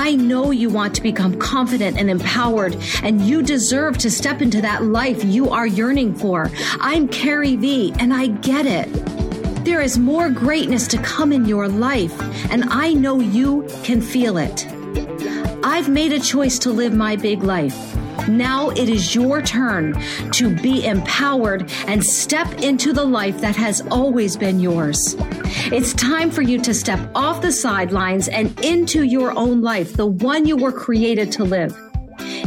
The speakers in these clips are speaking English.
I know you want to become confident and empowered, and you deserve to step into that life you are yearning for. I'm Carrie V, and I get it. There is more greatness to come in your life, and I know you can feel it. I've made a choice to live my big life. Now it is your turn to be empowered and step into the life that has always been yours. It's time for you to step off the sidelines and into your own life, the one you were created to live.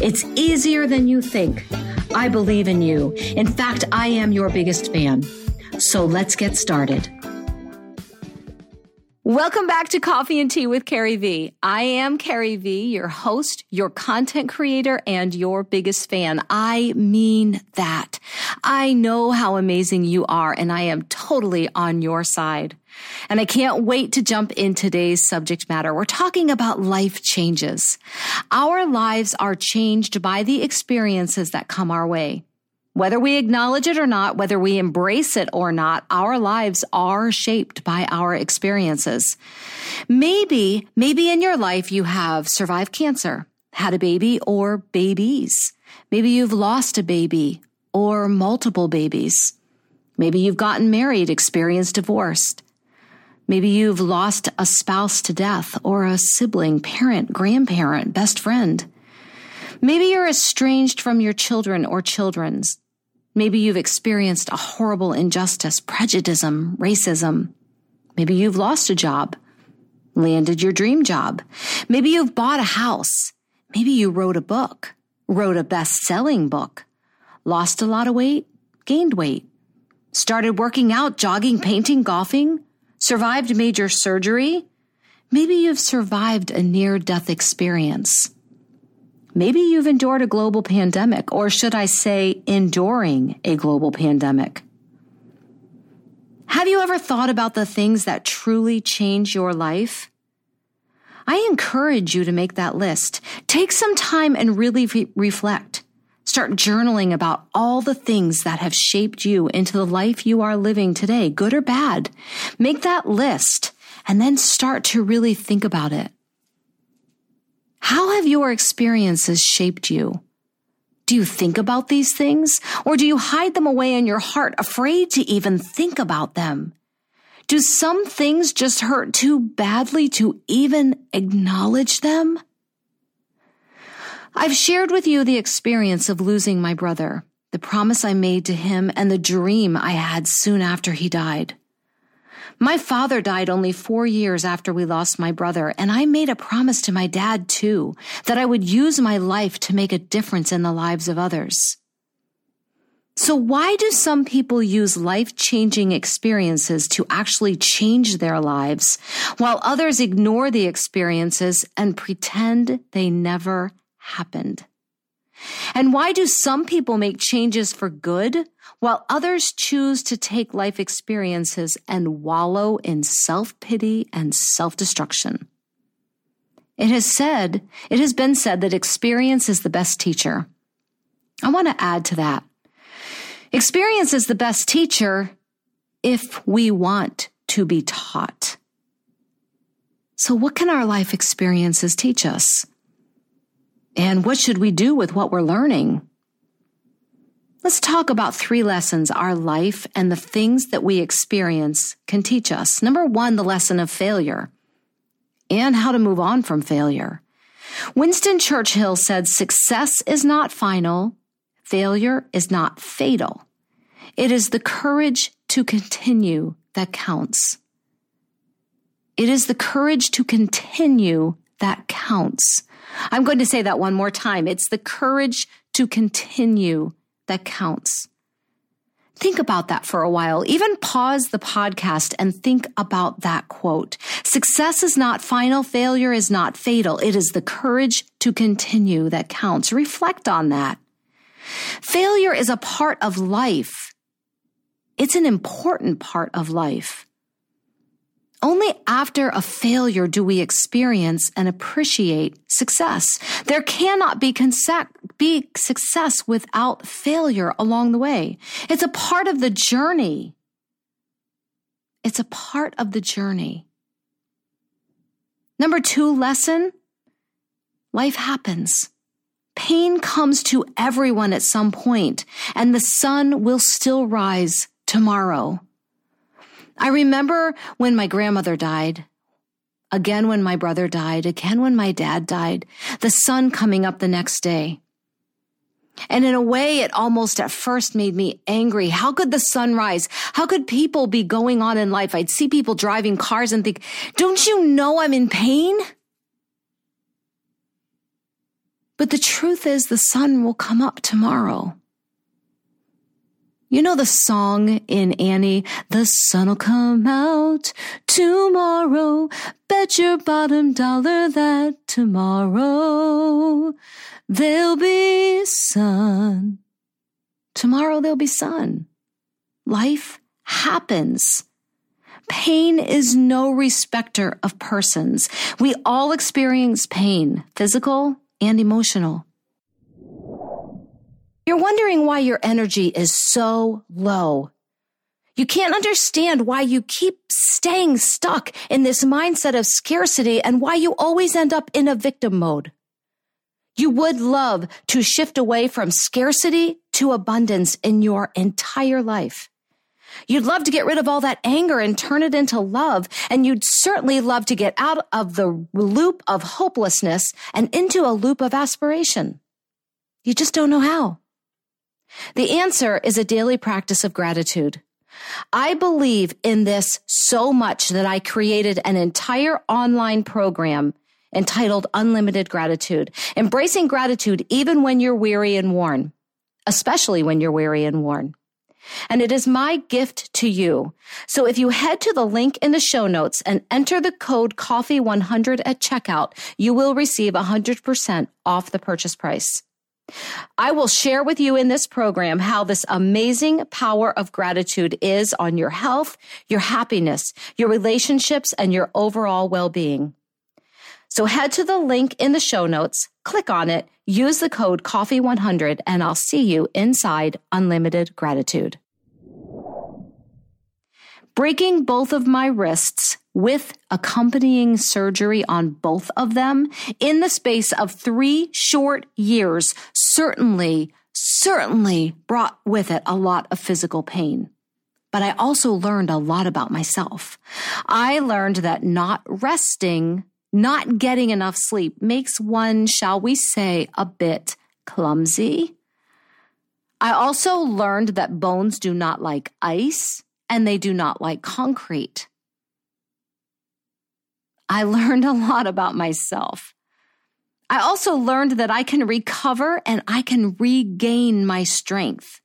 It's easier than you think. I believe in you. In fact, I am your biggest fan. So let's get started. Welcome back to Coffee and Tea with Carrie V. I am Carrie V, your host, your content creator, and your biggest fan. I mean that. I know how amazing you are, and I am totally on your side. And I can't wait to jump in today's subject matter. We're talking about life changes. Our lives are changed by the experiences that come our way. Whether we acknowledge it or not, whether we embrace it or not, our lives are shaped by our experiences. Maybe, maybe in your life you have survived cancer, had a baby or babies. Maybe you've lost a baby or multiple babies. Maybe you've gotten married, experienced divorce. Maybe you've lost a spouse to death or a sibling, parent, grandparent, best friend. Maybe you're estranged from your children or children's. Maybe you've experienced a horrible injustice, prejudice, racism. Maybe you've lost a job, landed your dream job. Maybe you've bought a house. Maybe you wrote a book, wrote a best selling book, lost a lot of weight, gained weight, started working out, jogging, painting, golfing, survived major surgery. Maybe you've survived a near death experience. Maybe you've endured a global pandemic, or should I say, enduring a global pandemic. Have you ever thought about the things that truly change your life? I encourage you to make that list. Take some time and really re- reflect. Start journaling about all the things that have shaped you into the life you are living today, good or bad. Make that list and then start to really think about it. How have your experiences shaped you? Do you think about these things or do you hide them away in your heart, afraid to even think about them? Do some things just hurt too badly to even acknowledge them? I've shared with you the experience of losing my brother, the promise I made to him, and the dream I had soon after he died. My father died only four years after we lost my brother, and I made a promise to my dad too, that I would use my life to make a difference in the lives of others. So why do some people use life-changing experiences to actually change their lives, while others ignore the experiences and pretend they never happened? And why do some people make changes for good while others choose to take life experiences and wallow in self pity and self destruction? It has said, it has been said that experience is the best teacher. I want to add to that. Experience is the best teacher if we want to be taught. So, what can our life experiences teach us? And what should we do with what we're learning? Let's talk about three lessons our life and the things that we experience can teach us. Number one, the lesson of failure and how to move on from failure. Winston Churchill said, success is not final. Failure is not fatal. It is the courage to continue that counts. It is the courage to continue that counts. I'm going to say that one more time. It's the courage to continue that counts. Think about that for a while. Even pause the podcast and think about that quote. Success is not final. Failure is not fatal. It is the courage to continue that counts. Reflect on that. Failure is a part of life. It's an important part of life. Only after a failure do we experience and appreciate success. There cannot be, be success without failure along the way. It's a part of the journey. It's a part of the journey. Number two lesson life happens. Pain comes to everyone at some point, and the sun will still rise tomorrow. I remember when my grandmother died, again when my brother died, again when my dad died, the sun coming up the next day. And in a way, it almost at first made me angry. How could the sun rise? How could people be going on in life? I'd see people driving cars and think, don't you know I'm in pain? But the truth is the sun will come up tomorrow. You know the song in Annie, the sun'll come out tomorrow. Bet your bottom dollar that tomorrow there'll be sun. Tomorrow there'll be sun. Life happens. Pain is no respecter of persons. We all experience pain, physical and emotional. You're wondering why your energy is so low. You can't understand why you keep staying stuck in this mindset of scarcity and why you always end up in a victim mode. You would love to shift away from scarcity to abundance in your entire life. You'd love to get rid of all that anger and turn it into love. And you'd certainly love to get out of the loop of hopelessness and into a loop of aspiration. You just don't know how. The answer is a daily practice of gratitude. I believe in this so much that I created an entire online program entitled Unlimited Gratitude, embracing gratitude even when you're weary and worn, especially when you're weary and worn. And it is my gift to you. So if you head to the link in the show notes and enter the code coffee100 at checkout, you will receive 100% off the purchase price. I will share with you in this program how this amazing power of gratitude is on your health, your happiness, your relationships, and your overall well being. So head to the link in the show notes, click on it, use the code coffee100, and I'll see you inside Unlimited Gratitude. Breaking both of my wrists with accompanying surgery on both of them in the space of three short years certainly, certainly brought with it a lot of physical pain. But I also learned a lot about myself. I learned that not resting, not getting enough sleep makes one, shall we say, a bit clumsy. I also learned that bones do not like ice and they do not like concrete. I learned a lot about myself. I also learned that I can recover and I can regain my strength.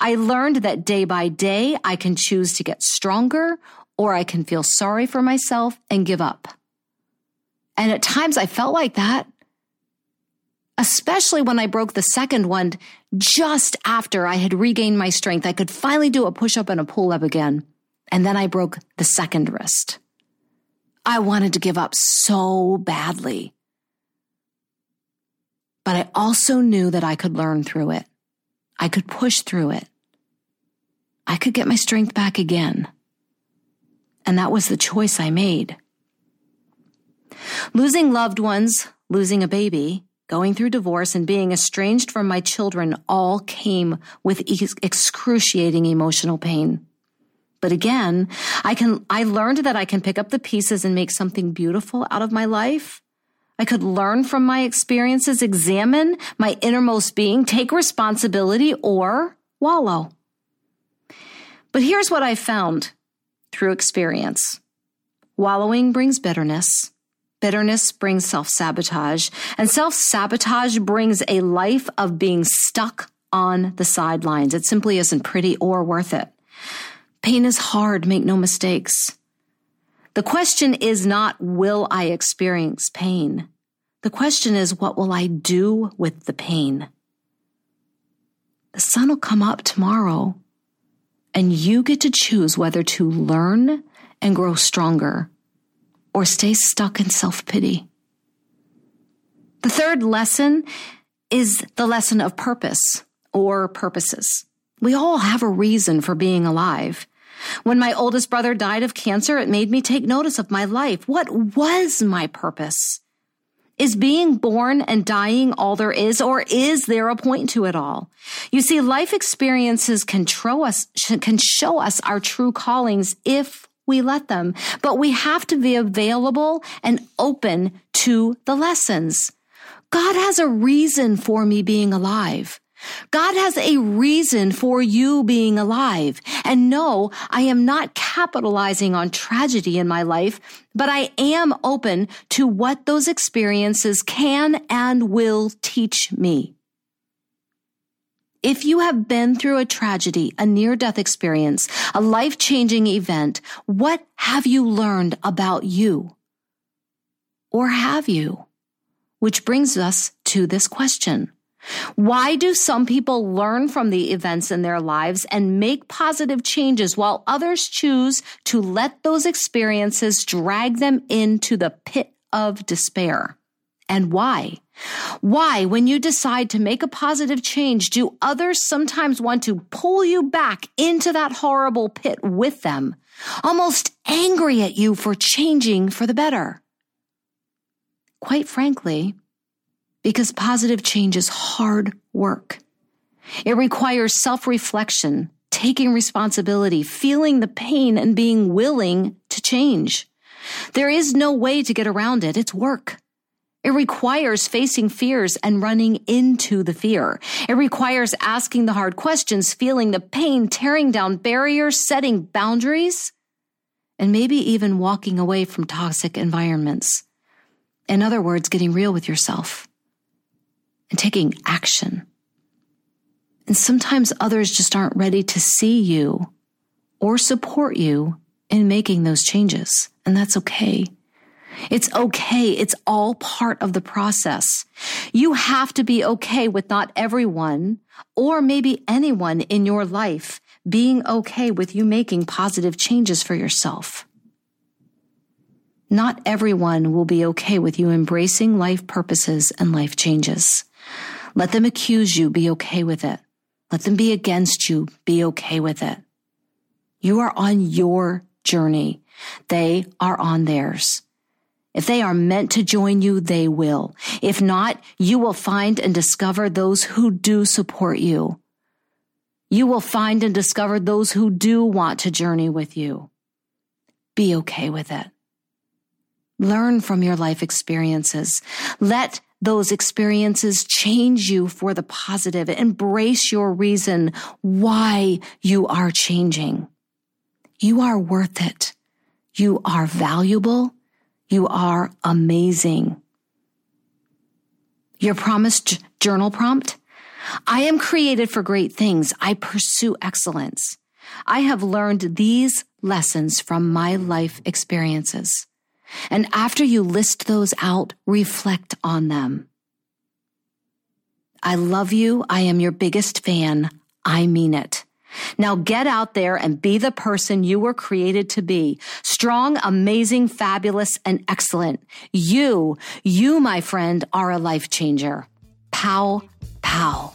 I learned that day by day, I can choose to get stronger or I can feel sorry for myself and give up. And at times I felt like that, especially when I broke the second one just after I had regained my strength. I could finally do a push up and a pull up again. And then I broke the second wrist. I wanted to give up so badly. But I also knew that I could learn through it. I could push through it. I could get my strength back again. And that was the choice I made. Losing loved ones, losing a baby, going through divorce, and being estranged from my children all came with excruciating emotional pain. But again, I can, I learned that I can pick up the pieces and make something beautiful out of my life. I could learn from my experiences, examine my innermost being, take responsibility or wallow. But here's what I found through experience. Wallowing brings bitterness. Bitterness brings self sabotage and self sabotage brings a life of being stuck on the sidelines. It simply isn't pretty or worth it. Pain is hard, make no mistakes. The question is not, will I experience pain? The question is, what will I do with the pain? The sun will come up tomorrow, And you get to choose whether to learn and grow stronger or stay stuck in self pity. The third lesson is the lesson of purpose or purposes. We all have a reason for being alive. When my oldest brother died of cancer, it made me take notice of my life. What was my purpose? Is being born and dying all there is, or is there a point to it all? You see, life experiences can us, can show us our true callings if we let them, but we have to be available and open to the lessons. God has a reason for me being alive. God has a reason for you being alive. And no, I am not capitalizing on tragedy in my life, but I am open to what those experiences can and will teach me. If you have been through a tragedy, a near death experience, a life changing event, what have you learned about you? Or have you? Which brings us to this question. Why do some people learn from the events in their lives and make positive changes while others choose to let those experiences drag them into the pit of despair? And why? Why, when you decide to make a positive change, do others sometimes want to pull you back into that horrible pit with them, almost angry at you for changing for the better? Quite frankly, because positive change is hard work. It requires self reflection, taking responsibility, feeling the pain, and being willing to change. There is no way to get around it. It's work. It requires facing fears and running into the fear. It requires asking the hard questions, feeling the pain, tearing down barriers, setting boundaries, and maybe even walking away from toxic environments. In other words, getting real with yourself and taking action. And sometimes others just aren't ready to see you or support you in making those changes. And that's okay. It's okay. It's all part of the process. You have to be okay with not everyone or maybe anyone in your life being okay with you making positive changes for yourself. Not everyone will be okay with you embracing life purposes and life changes. Let them accuse you, be okay with it. Let them be against you, be okay with it. You are on your journey. They are on theirs. If they are meant to join you, they will. If not, you will find and discover those who do support you. You will find and discover those who do want to journey with you. Be okay with it. Learn from your life experiences. Let those experiences change you for the positive. Embrace your reason why you are changing. You are worth it. You are valuable. You are amazing. Your promised journal prompt. I am created for great things. I pursue excellence. I have learned these lessons from my life experiences. And after you list those out, reflect on them. I love you. I am your biggest fan. I mean it. Now get out there and be the person you were created to be. Strong, amazing, fabulous, and excellent. You, you, my friend, are a life changer. Pow, pow.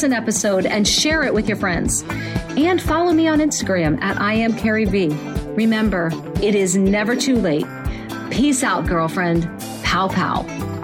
an episode and share it with your friends. And follow me on Instagram at I am Carrie V. Remember, it is never too late. Peace out, girlfriend. Pow pow.